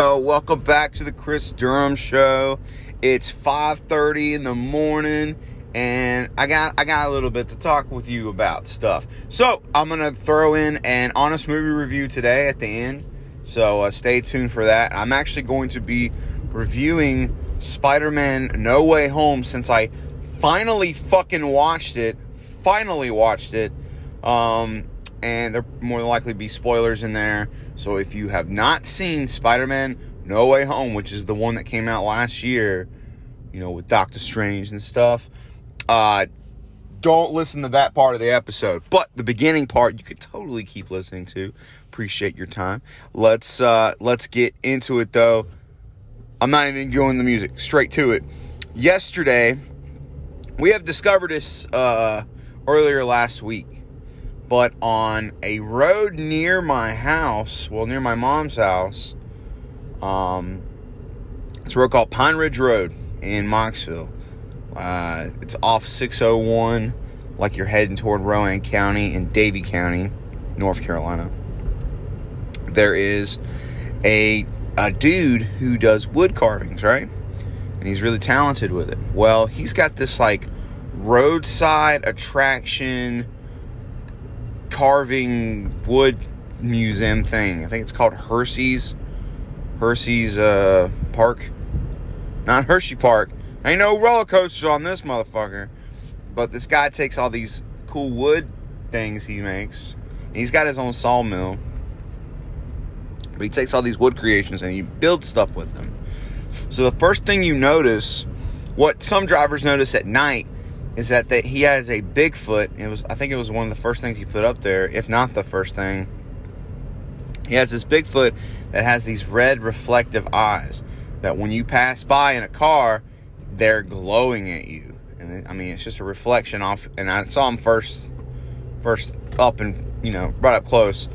Yo, welcome back to the Chris Durham show. It's 5:30 in the morning and I got I got a little bit to talk with you about stuff. So, I'm to throw in an honest movie review today at the end. So, uh, stay tuned for that. I'm actually going to be reviewing Spider-Man No Way Home since I finally fucking watched it. Finally watched it. Um and there more than likely be spoilers in there. So if you have not seen Spider-Man No Way Home, which is the one that came out last year, you know, with Doctor Strange and stuff, uh don't listen to that part of the episode. But the beginning part you could totally keep listening to. Appreciate your time. Let's uh let's get into it though. I'm not even going the music. Straight to it. Yesterday, we have discovered this uh earlier last week but on a road near my house, well, near my mom's house, um, it's a road called Pine Ridge Road in Mocksville. Uh, it's off 601, like you're heading toward Rowan County in Davie County, North Carolina. There is a a dude who does wood carvings, right? And he's really talented with it. Well, he's got this like roadside attraction carving wood museum thing. I think it's called Hursey's Hursey's uh, Park. Not Hershey Park. Ain't no roller coasters on this motherfucker. But this guy takes all these cool wood things he makes. he's got his own sawmill. But he takes all these wood creations and he builds stuff with them. So the first thing you notice, what some drivers notice at night, is that they, he has a Bigfoot. It was I think it was one of the first things he put up there, if not the first thing. He has this Bigfoot that has these red reflective eyes that when you pass by in a car, they're glowing at you. And I mean, it's just a reflection off. And I saw him first, first up and you know right up close.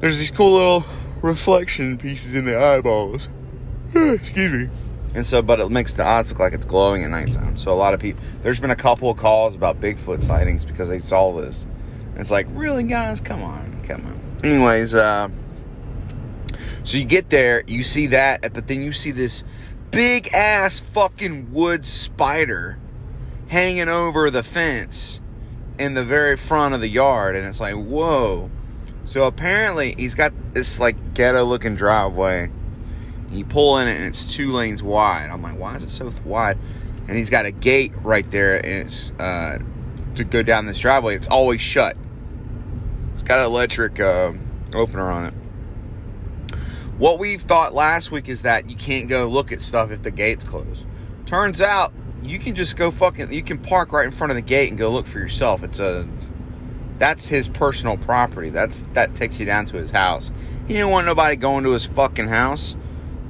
There's these cool little reflection pieces in the eyeballs. Excuse me. And so, but it makes the eyes look like it's glowing at nighttime. So a lot of people, there's been a couple of calls about Bigfoot sightings because they saw this. And it's like, really, guys, come on, come on. Anyways, uh, so you get there, you see that, but then you see this big ass fucking wood spider hanging over the fence in the very front of the yard, and it's like, whoa. So apparently, he's got this like ghetto looking driveway you pull in it and it's two lanes wide. I'm like, why is it so wide? And he's got a gate right there, and it's uh, to go down this driveway. It's always shut. It's got an electric uh, opener on it. What we thought last week is that you can't go look at stuff if the gate's closed. Turns out you can just go fucking. You can park right in front of the gate and go look for yourself. It's a that's his personal property. That's that takes you down to his house. He didn't want nobody going to his fucking house.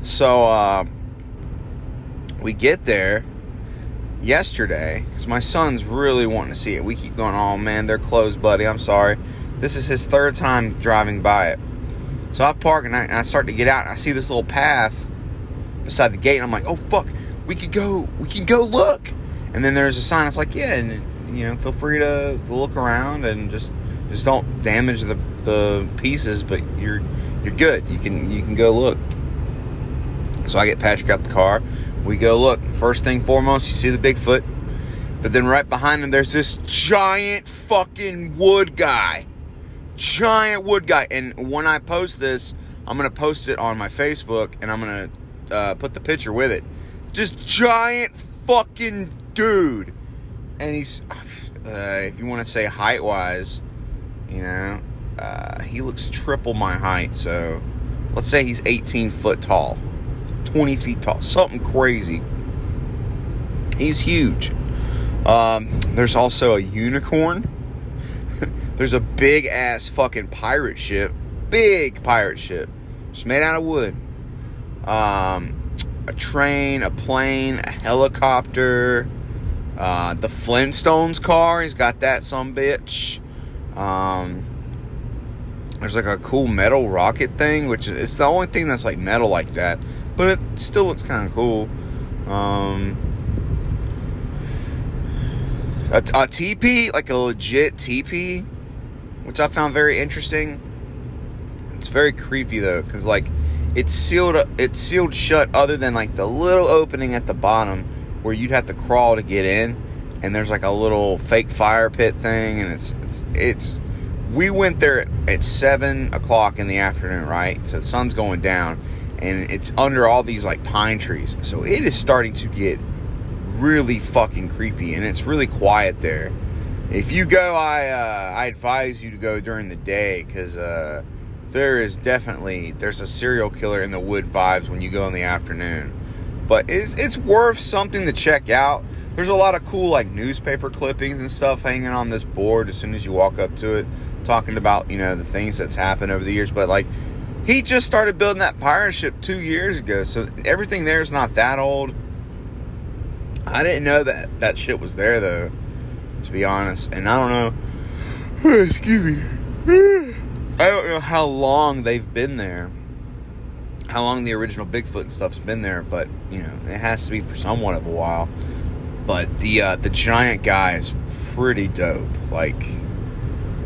So uh, we get there yesterday because my son's really wanting to see it. We keep going, oh man, they're closed, buddy. I'm sorry. This is his third time driving by it. So I park and I, I start to get out and I see this little path beside the gate and I'm like, oh fuck, we could go, we can go look. And then there's a sign. It's like, yeah, and you know, feel free to look around and just just don't damage the, the pieces, but you're you're good. You can you can go look. So I get Patrick out the car. We go look. First thing foremost, you see the Bigfoot. But then right behind him, there's this giant fucking wood guy. Giant wood guy. And when I post this, I'm going to post it on my Facebook and I'm going to uh, put the picture with it. Just giant fucking dude. And he's, uh, if you want to say height wise, you know, uh, he looks triple my height. So let's say he's 18 foot tall. 20 feet tall, something crazy. He's huge. Um, there's also a unicorn. there's a big ass fucking pirate ship, big pirate ship. It's made out of wood. Um, a train, a plane, a helicopter. Uh, the Flintstones car, he's got that some bitch. Um, there's like a cool metal rocket thing, which is the only thing that's like metal like that but it still looks kind of cool. Um, a, a teepee, like a legit teepee, which I found very interesting. It's very creepy though, because like it's sealed. It's sealed shut, other than like the little opening at the bottom where you'd have to crawl to get in. And there's like a little fake fire pit thing, and it's it's it's. We went there at seven o'clock in the afternoon, right? So the sun's going down, and it's under all these like pine trees. So it is starting to get really fucking creepy, and it's really quiet there. If you go, I uh, I advise you to go during the day because uh, there is definitely there's a serial killer in the wood vibes when you go in the afternoon. But it's it's worth something to check out. There's a lot of cool like newspaper clippings and stuff hanging on this board as soon as you walk up to it, talking about you know the things that's happened over the years. But like he just started building that pirate ship two years ago, so everything there is not that old. I didn't know that that shit was there though to be honest. And I don't know. Excuse me. I don't know how long they've been there. How long the original Bigfoot and stuff's been there, but you know it has to be for somewhat of a while. But the uh, the giant guy is pretty dope. Like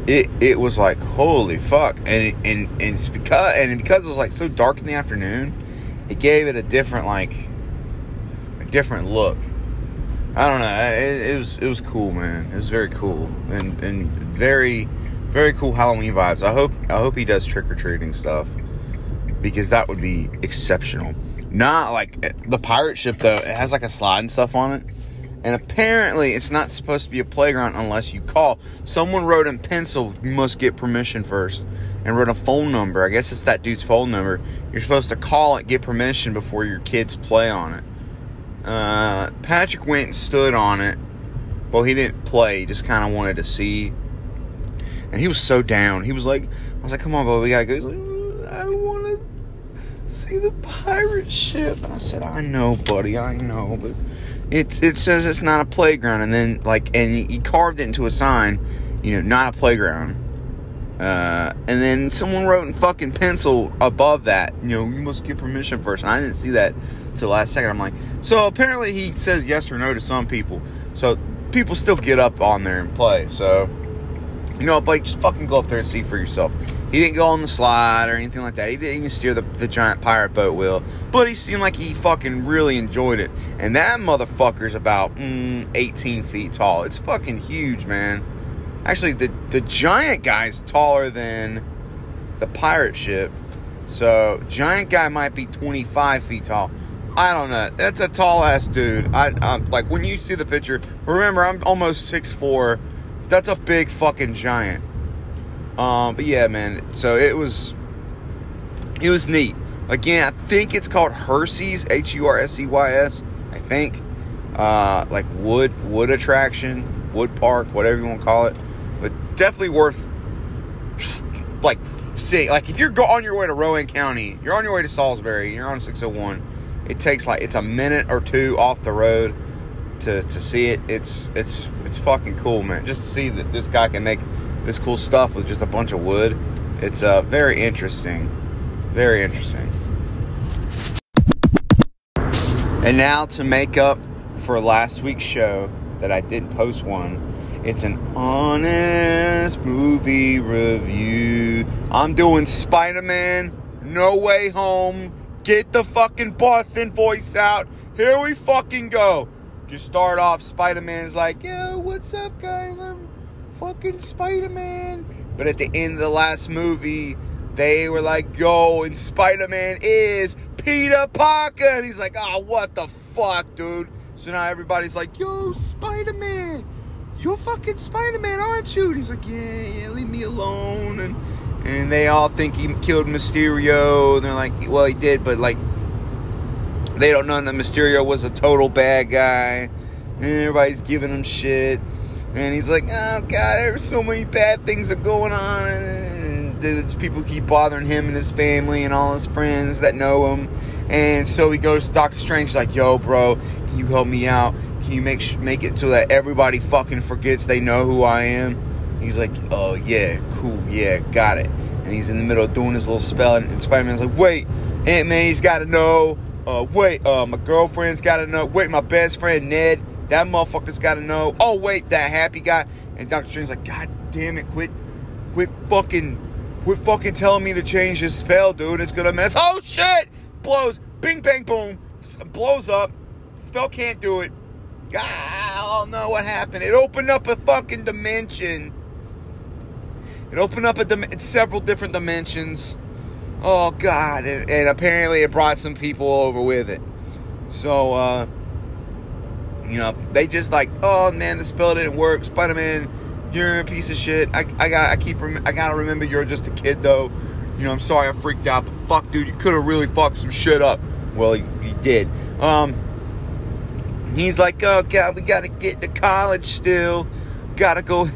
it it was like holy fuck, and and and it's because and because it was like so dark in the afternoon, it gave it a different like a different look I don't know. It, it, was it was cool, man. It was very cool and and very very cool Halloween vibes. I hope I hope he does trick or treating stuff because that would be exceptional. Not like eh, the pirate ship though. It has like a slide and stuff on it. And apparently, it's not supposed to be a playground unless you call. Someone wrote in pencil, you must get permission first, and wrote a phone number. I guess it's that dude's phone number. You're supposed to call it, get permission before your kids play on it. Uh, Patrick went and stood on it. Well, he didn't play. He just kind of wanted to see. And he was so down. He was like, I was like, come on, bro, we gotta go. He's like, I want to see the pirate ship. And I said, I know, buddy, I know, but it it says it's not a playground. And then like, and he carved it into a sign, you know, not a playground. Uh, and then someone wrote in fucking pencil above that, you know, you must get permission first. And I didn't see that till the last second. I'm like, so apparently he says yes or no to some people. So people still get up on there and play. So, you know, but just fucking go up there and see for yourself. He didn't go on the slide or anything like that. He didn't even steer the, the giant pirate boat wheel. But he seemed like he fucking really enjoyed it. And that motherfucker's about mm, 18 feet tall. It's fucking huge, man. Actually, the, the giant guy's taller than the pirate ship. So, giant guy might be 25 feet tall. I don't know. That's a tall ass dude. I um, like when you see the picture. Remember, I'm almost six four. That's a big fucking giant. Um, but yeah, man. So it was, it was neat. Again, I think it's called Hurseys, H U R S E Y S. I think, uh, like wood wood attraction, wood park, whatever you want to call it but definitely worth like seeing. Like if you're on your way to Rowan County, you're on your way to Salisbury, you're on 601. It takes like it's a minute or two off the road to to see it. It's it's it's fucking cool, man. Just to see that this guy can make this cool stuff with just a bunch of wood. It's uh, very interesting. Very interesting. And now to make up for last week's show that I didn't post one it's an honest movie review. I'm doing Spider Man No Way Home. Get the fucking Boston voice out. Here we fucking go. You start off, Spider Man's like, yo, what's up, guys? I'm fucking Spider Man. But at the end of the last movie, they were like, yo, and Spider Man is Peter Parker. And he's like, oh, what the fuck, dude? So now everybody's like, yo, Spider Man you're fucking Spider-Man, aren't you? And he's like, yeah, yeah, leave me alone. And and they all think he killed Mysterio. And they're like, well, he did, but like, they don't know that Mysterio was a total bad guy. And everybody's giving him shit. And he's like, oh god, there's so many bad things are going on. And people keep bothering him and his family and all his friends that know him. And so he goes to Doctor Strange, he's like, yo, bro, can you help me out? Can you make make it so that everybody fucking forgets they know who I am? He's like, oh yeah, cool, yeah, got it. And he's in the middle of doing his little spell, and Spider Man's like, wait, Aunt May's got to know. Uh, wait, uh, my girlfriend's got to know. Wait, my best friend Ned, that motherfucker's got to know. Oh wait, that happy guy. And Doctor Strange's like, God damn it, quit, quit fucking quit fucking telling me to change this spell, dude. It's gonna mess. Oh shit! Blows. Bing, bang, boom. Blows up. Spell can't do it. I don't know what happened. It opened up a fucking dimension. It opened up a dim- several different dimensions. Oh god, and, and, apparently it brought some people over with it. So, uh, you know, they just like, oh man, the spell didn't work. Spider Man, you're a piece of shit. I, I got, I keep, rem- I gotta remember you're just a kid though. You know, I'm sorry I freaked out, but fuck, dude, you could have really fucked some shit up. Well, he, he did. Um, he's like, oh god, we gotta get to college still. Gotta go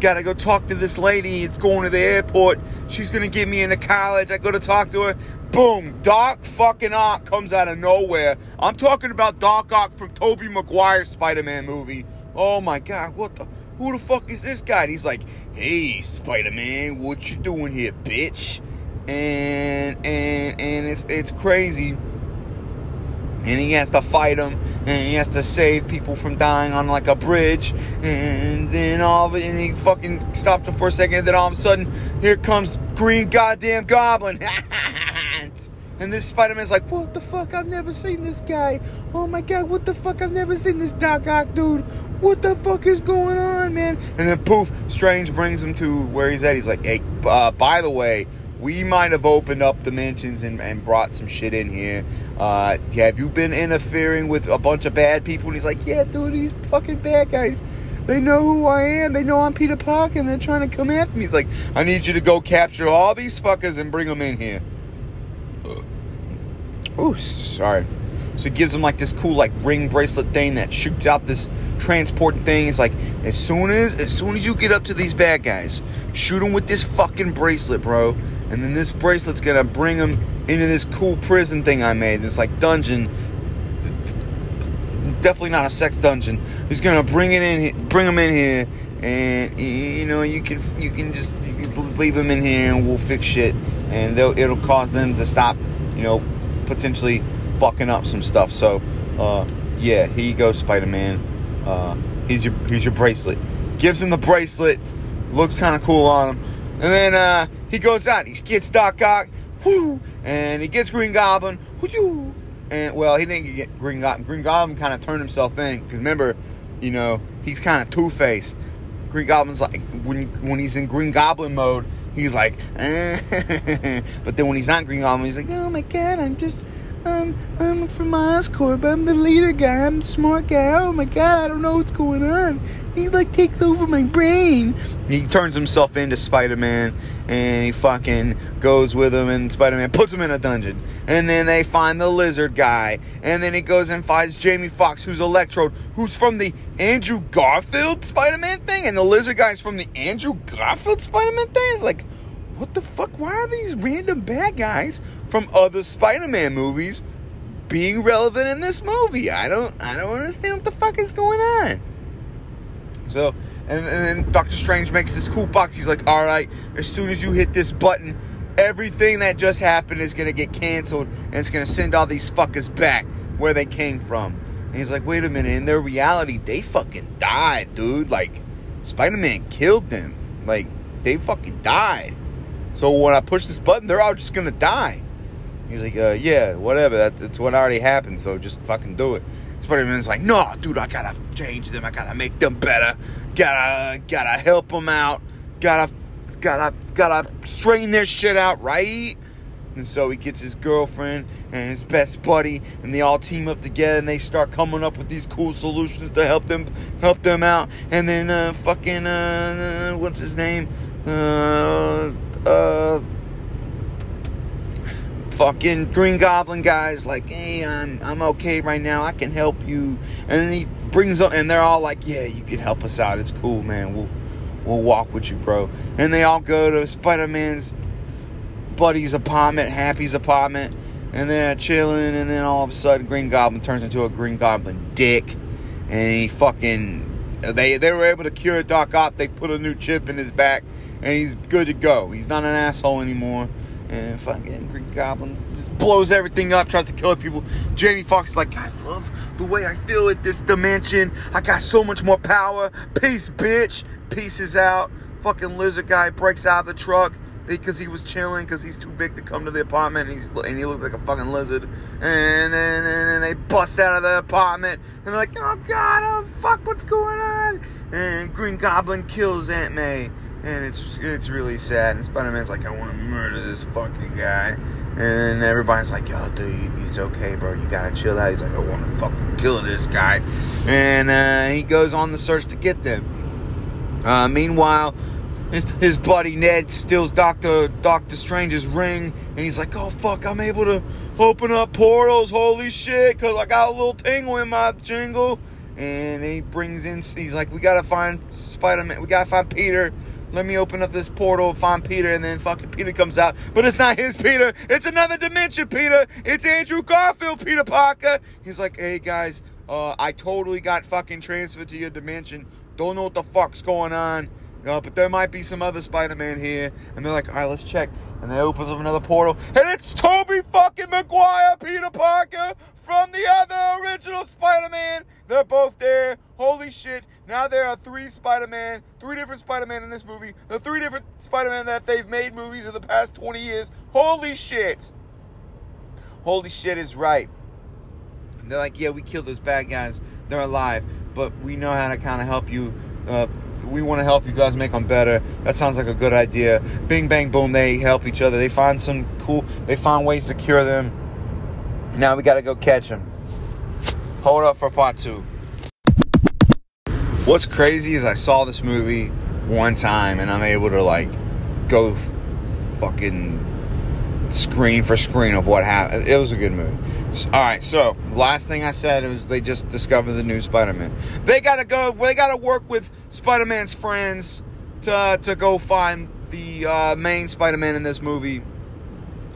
Gotta go talk to this lady. It's going to the airport. She's gonna get me into college. I go to talk to her. Boom, Doc fucking Ock comes out of nowhere. I'm talking about Doc Ock from Tobey Maguire Spider-Man movie. Oh my god, what the who the fuck is this guy? And he's like, hey Spider-Man, what you doing here, bitch? And and and it's it's crazy and he has to fight them and he has to save people from dying on like a bridge. And then all of it and he fucking stopped him for a second and then all of a sudden here comes green goddamn goblin. And this spider-man's like what the fuck? I've never seen this guy. Oh my god what the fuck? I've never seen this doc ock dude. What the fuck is going on man? And then poof strange brings him to where he's at. He's like hey uh, by the way we might have opened up dimensions and, and brought some shit in here. Uh, have you been interfering with a bunch of bad people? And he's like, yeah, dude, these fucking bad guys. They know who I am. They know I'm Peter Parker, and they're trying to come after me. He's like, I need you to go capture all these fuckers and bring them in here. Oh, sorry. So it gives him like this cool like ring bracelet thing that shoots out this transport thing. It's like as soon as as soon as you get up to these bad guys, shoot them with this fucking bracelet, bro. And then this bracelet's gonna bring them into this cool prison thing I made. This like dungeon. Definitely not a sex dungeon. He's gonna bring it in, bring them in here, and you know you can you can just leave them in here, and we'll fix shit, and they'll it'll cause them to stop, you know, potentially fucking up some stuff. So, uh, yeah, here you go, Spider Man. Uh, your here's your bracelet. Gives him the bracelet. Looks kind of cool on him. And then uh, he goes out. He gets Doc Ock. Whoo, and he gets Green Goblin. Whoo, and well, he didn't get Green Goblin. Green Goblin kind of turned himself in because remember, you know, he's kind of Two Faced. Green Goblin's like when when he's in Green Goblin mode, he's like, but then when he's not Green Goblin, he's like, oh my god, I'm just Um, um, I'm, I'm from Oscorp. I'm the leader guy. I'm the smart guy. Oh my god, I don't know what's going on. He like takes over my brain. He turns himself into Spider Man and he fucking goes with him, and Spider Man puts him in a dungeon. And then they find the lizard guy. And then he goes and finds Jamie Foxx, who's Electrode, who's from the Andrew Garfield Spider Man thing. And the lizard guy's from the Andrew Garfield Spider Man thing. It's like, what the fuck? Why are these random bad guys from other Spider-Man movies being relevant in this movie? I don't I don't understand what the fuck is going on. So and, and then Doctor Strange makes this cool box. He's like, all right, as soon as you hit this button, everything that just happened is gonna get canceled and it's gonna send all these fuckers back where they came from. And he's like, wait a minute, in their reality, they fucking died, dude. Like, Spider-Man killed them. Like, they fucking died. So when I push this button, they're all just gonna die. He's like, uh, yeah, whatever. That, that's what already happened. So just fucking do it. Spider-Man's like, no, dude, I gotta change them. I gotta make them better. Gotta, gotta help them out. Gotta, gotta, gotta straighten their shit out, right? And so he gets his girlfriend and his best buddy, and they all team up together, and they start coming up with these cool solutions to help them, help them out. And then, uh, fucking, uh, what's his name? Uh, uh, fucking Green Goblin guys like, hey, I'm I'm okay right now. I can help you. And he brings up, and they're all like, yeah, you can help us out. It's cool, man. We'll we'll walk with you, bro. And they all go to Spider Man's buddy's apartment, Happy's apartment, and they're chilling. And then all of a sudden, Green Goblin turns into a Green Goblin dick, and he fucking they they were able to cure Doc Ock. They put a new chip in his back and he's good to go. He's not an asshole anymore. And fucking Green Goblin just blows everything up, tries to kill people. Jamie Foxx is like, I love the way I feel at this dimension. I got so much more power. Peace, bitch. Pieces out. Fucking lizard guy breaks out of the truck. Because he was chilling because he's too big to come to the apartment and, he's, and he looked like a fucking lizard. And then and, they bust out of the apartment and they're like, oh god, oh fuck, what's going on? And Green Goblin kills Aunt May. And it's it's really sad. And Spider Man's like, I want to murder this fucking guy. And everybody's like, yo, dude, he's okay, bro. You gotta chill out. He's like, I want to fucking kill this guy. And uh, he goes on the search to get them. Uh, meanwhile, his, his buddy Ned steals Doctor Doctor Strange's ring, and he's like, "Oh fuck, I'm able to open up portals! Holy shit!" Cause I got a little tingle in my jingle. And he brings in, he's like, "We gotta find Spider Man. We gotta find Peter." Let me open up this portal, find Peter, and then fucking Peter comes out. But it's not his Peter. It's another dimension, Peter. It's Andrew Garfield, Peter Parker. He's like, hey guys, uh, I totally got fucking transferred to your dimension. Don't know what the fuck's going on. Uh, but there might be some other Spider-Man here. And they're like, all right, let's check. And they opens up another portal. And it's Tobey fucking Maguire, Peter Parker, from the other original Spider-Man. They're both there. Holy shit. Now there are three Spider-Man, three different Spider-Man in this movie. The three different Spider-Man that they've made movies in the past 20 years. Holy shit. Holy shit is right. And they're like, yeah, we killed those bad guys. They're alive. But we know how to kind of help you uh, we want to help you guys make them better. That sounds like a good idea. Bing, bang, boom. They help each other. They find some cool. They find ways to cure them. Now we got to go catch them. Hold up for part two. What's crazy is I saw this movie one time and I'm able to like go fucking screen for screen of what happened. It was a good movie. All right, so last thing I said was they just discovered the new Spider-Man. They gotta go. They gotta work with Spider-Man's friends to to go find the uh, main Spider-Man in this movie.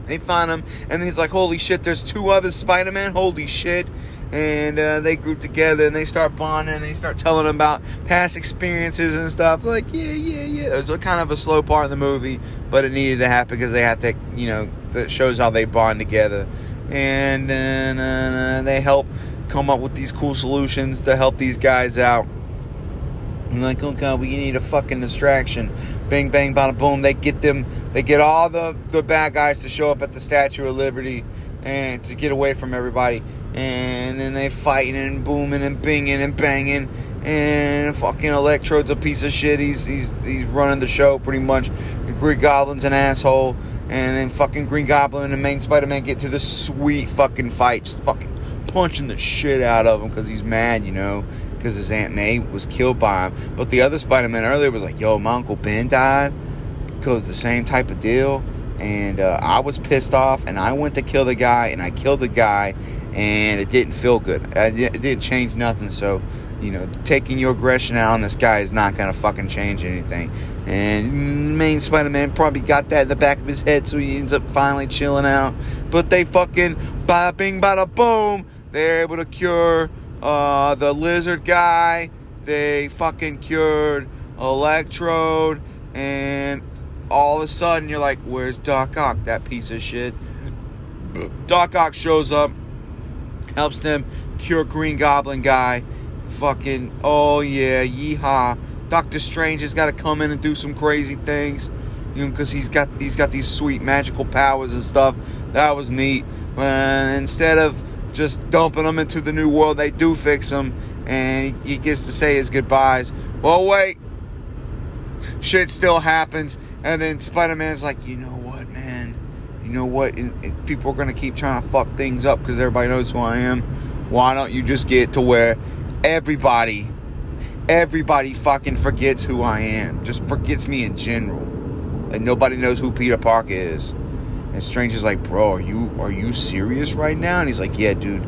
They find him, and he's like, "Holy shit! There's two other Spider-Man. Holy shit!" and uh, they group together and they start bonding and they start telling them about past experiences and stuff like yeah yeah yeah it was a kind of a slow part of the movie but it needed to happen because they have to you know that shows how they bond together and uh, they help come up with these cool solutions to help these guys out and like, oh god, we need a fucking distraction. Bang, bang, bada, boom. They get them. They get all the the bad guys to show up at the Statue of Liberty and to get away from everybody and then they fighting and booming and binging and banging and fucking Electrode's a piece of shit. He's he's he's running the show pretty much. The Green Goblin's an asshole, and then fucking Green Goblin and the main Spider-Man get to this sweet fucking fight, just fucking punching the shit out of him because he's mad, you know, because his Aunt May was killed by him. But the other Spider-Man earlier was like, "Yo, my Uncle Ben died," because the same type of deal. And uh, I was pissed off, and I went to kill the guy, and I killed the guy, and it didn't feel good. It didn't change nothing. So, you know, taking your aggression out on this guy is not gonna fucking change anything. And main Spider-Man probably got that in the back of his head, so he ends up finally chilling out. But they fucking bada bing bada boom, they're able to cure uh, the lizard guy. They fucking cured Electrode, and all of a sudden you're like, "Where's Doc Ock? That piece of shit." Doc Ock shows up helps them cure Green Goblin guy. Fucking, oh yeah, yeehaw. Doctor Strange has got to come in and do some crazy things, you know, because he's got he's got these sweet magical powers and stuff. That was neat. And instead of just dumping them into the new world, they do fix them, and he gets to say his goodbyes. Well, wait, shit still happens, and then Spider Man's like, you know what, man? you know what? People are going to keep trying to fuck things up because everybody knows who I am. Why don't you just get to where everybody, everybody fucking forgets who I am? Just forgets me in general. And nobody knows who Peter Parker is. And Strange is like, bro, are you are you serious right now? And he's like, yeah, dude,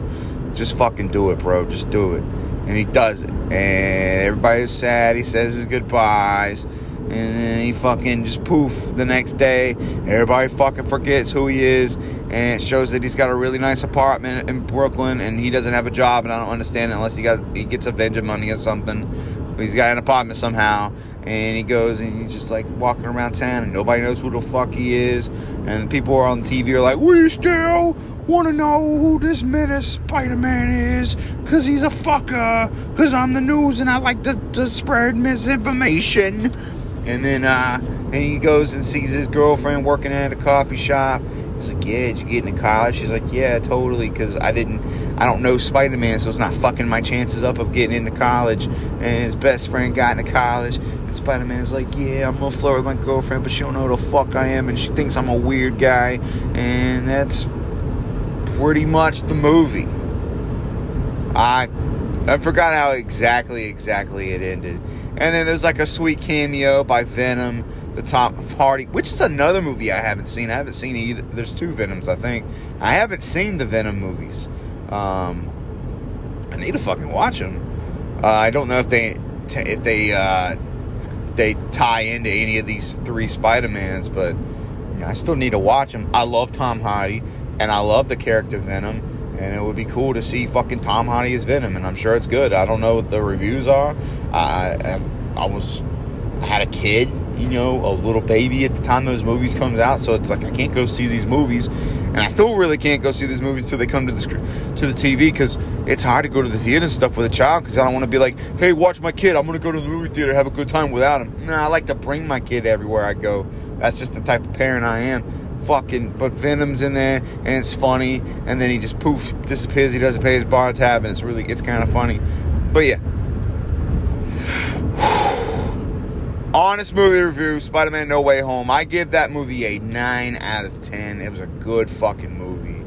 just fucking do it, bro. Just do it. And he does it. And everybody's sad. He says his goodbyes and then he fucking just poof the next day. Everybody fucking forgets who he is, and it shows that he's got a really nice apartment in Brooklyn, and he doesn't have a job, and I don't understand it unless he got he gets a Avenger money or something. But he's got an apartment somehow, and he goes and he's just like walking around town, and nobody knows who the fuck he is, and people are on TV are like, we still want to know who this menace Spider-Man is, cause he's a fucker, cause I'm the news and I like to, to spread misinformation. And then uh, and he goes and sees his girlfriend working at a coffee shop. He's like, "Yeah, did you get into college?" She's like, "Yeah, totally." Because I didn't, I don't know Spider Man, so it's not fucking my chances up of getting into college. And his best friend got into college, and Spider Man's like, "Yeah, I'm gonna flirt with my girlfriend, but she don't know who the fuck I am, and she thinks I'm a weird guy." And that's pretty much the movie. I I forgot how exactly exactly it ended. And then there's like a sweet cameo by Venom, the Tom Hardy, which is another movie I haven't seen. I haven't seen either. There's two Venoms, I think. I haven't seen the Venom movies. Um, I need to fucking watch them. Uh, I don't know if they if they uh, they tie into any of these three Spider Mans, but you know, I still need to watch them. I love Tom Hardy, and I love the character Venom and it would be cool to see fucking Tom Hardy as Venom, and I'm sure it's good. I don't know what the reviews are. I I, was I had a kid, you know, a little baby at the time those movies comes out, so it's like I can't go see these movies, and I still really can't go see these movies until they come to the to the TV because it's hard to go to the theater and stuff with a child because I don't want to be like, hey, watch my kid. I'm gonna go to the movie theater, have a good time without him. Nah, I like to bring my kid everywhere I go. That's just the type of parent I am fucking but Venom's in there and it's funny and then he just poof disappears he doesn't pay his bar tab and it's really it's kind of funny. But yeah. Honest movie review Spider-Man No Way Home. I give that movie a 9 out of 10 it was a good fucking movie.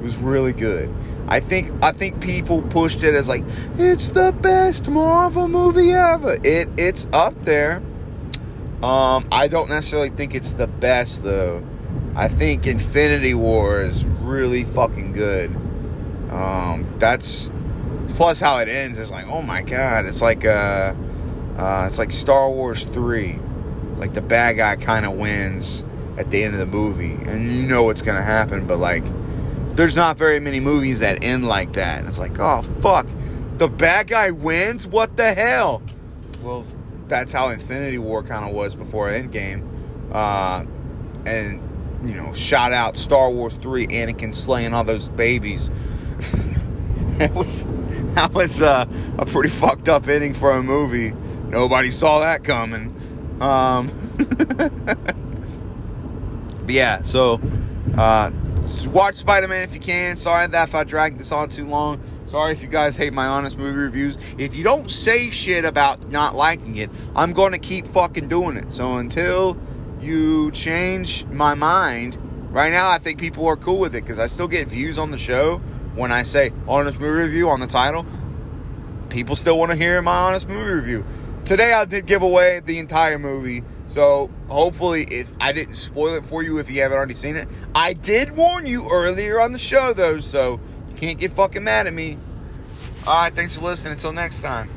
It was really good. I think I think people pushed it as like it's the best Marvel movie ever. It it's up there. Um, I don't necessarily think it's the best though I think Infinity War is really fucking good. Um, that's plus how it ends is like, oh my god, it's like uh, uh it's like Star Wars three, like the bad guy kind of wins at the end of the movie, and you know what's gonna happen, but like, there's not very many movies that end like that. And it's like, oh fuck, the bad guy wins. What the hell? Well, that's how Infinity War kind of was before Endgame, uh, and you know, shout out Star Wars 3, Anakin slaying all those babies. that was that was uh, a pretty fucked up ending for a movie. Nobody saw that coming. Um, yeah, so uh, watch Spider Man if you can. Sorry that if I dragged this on too long. Sorry if you guys hate my honest movie reviews. If you don't say shit about not liking it, I'm going to keep fucking doing it. So until you change my mind. Right now, I think people are cool with it because I still get views on the show when I say honest movie review on the title. People still want to hear my honest movie review. Today, I did give away the entire movie, so hopefully, if I didn't spoil it for you if you haven't already seen it, I did warn you earlier on the show though, so you can't get fucking mad at me. All right, thanks for listening. Until next time.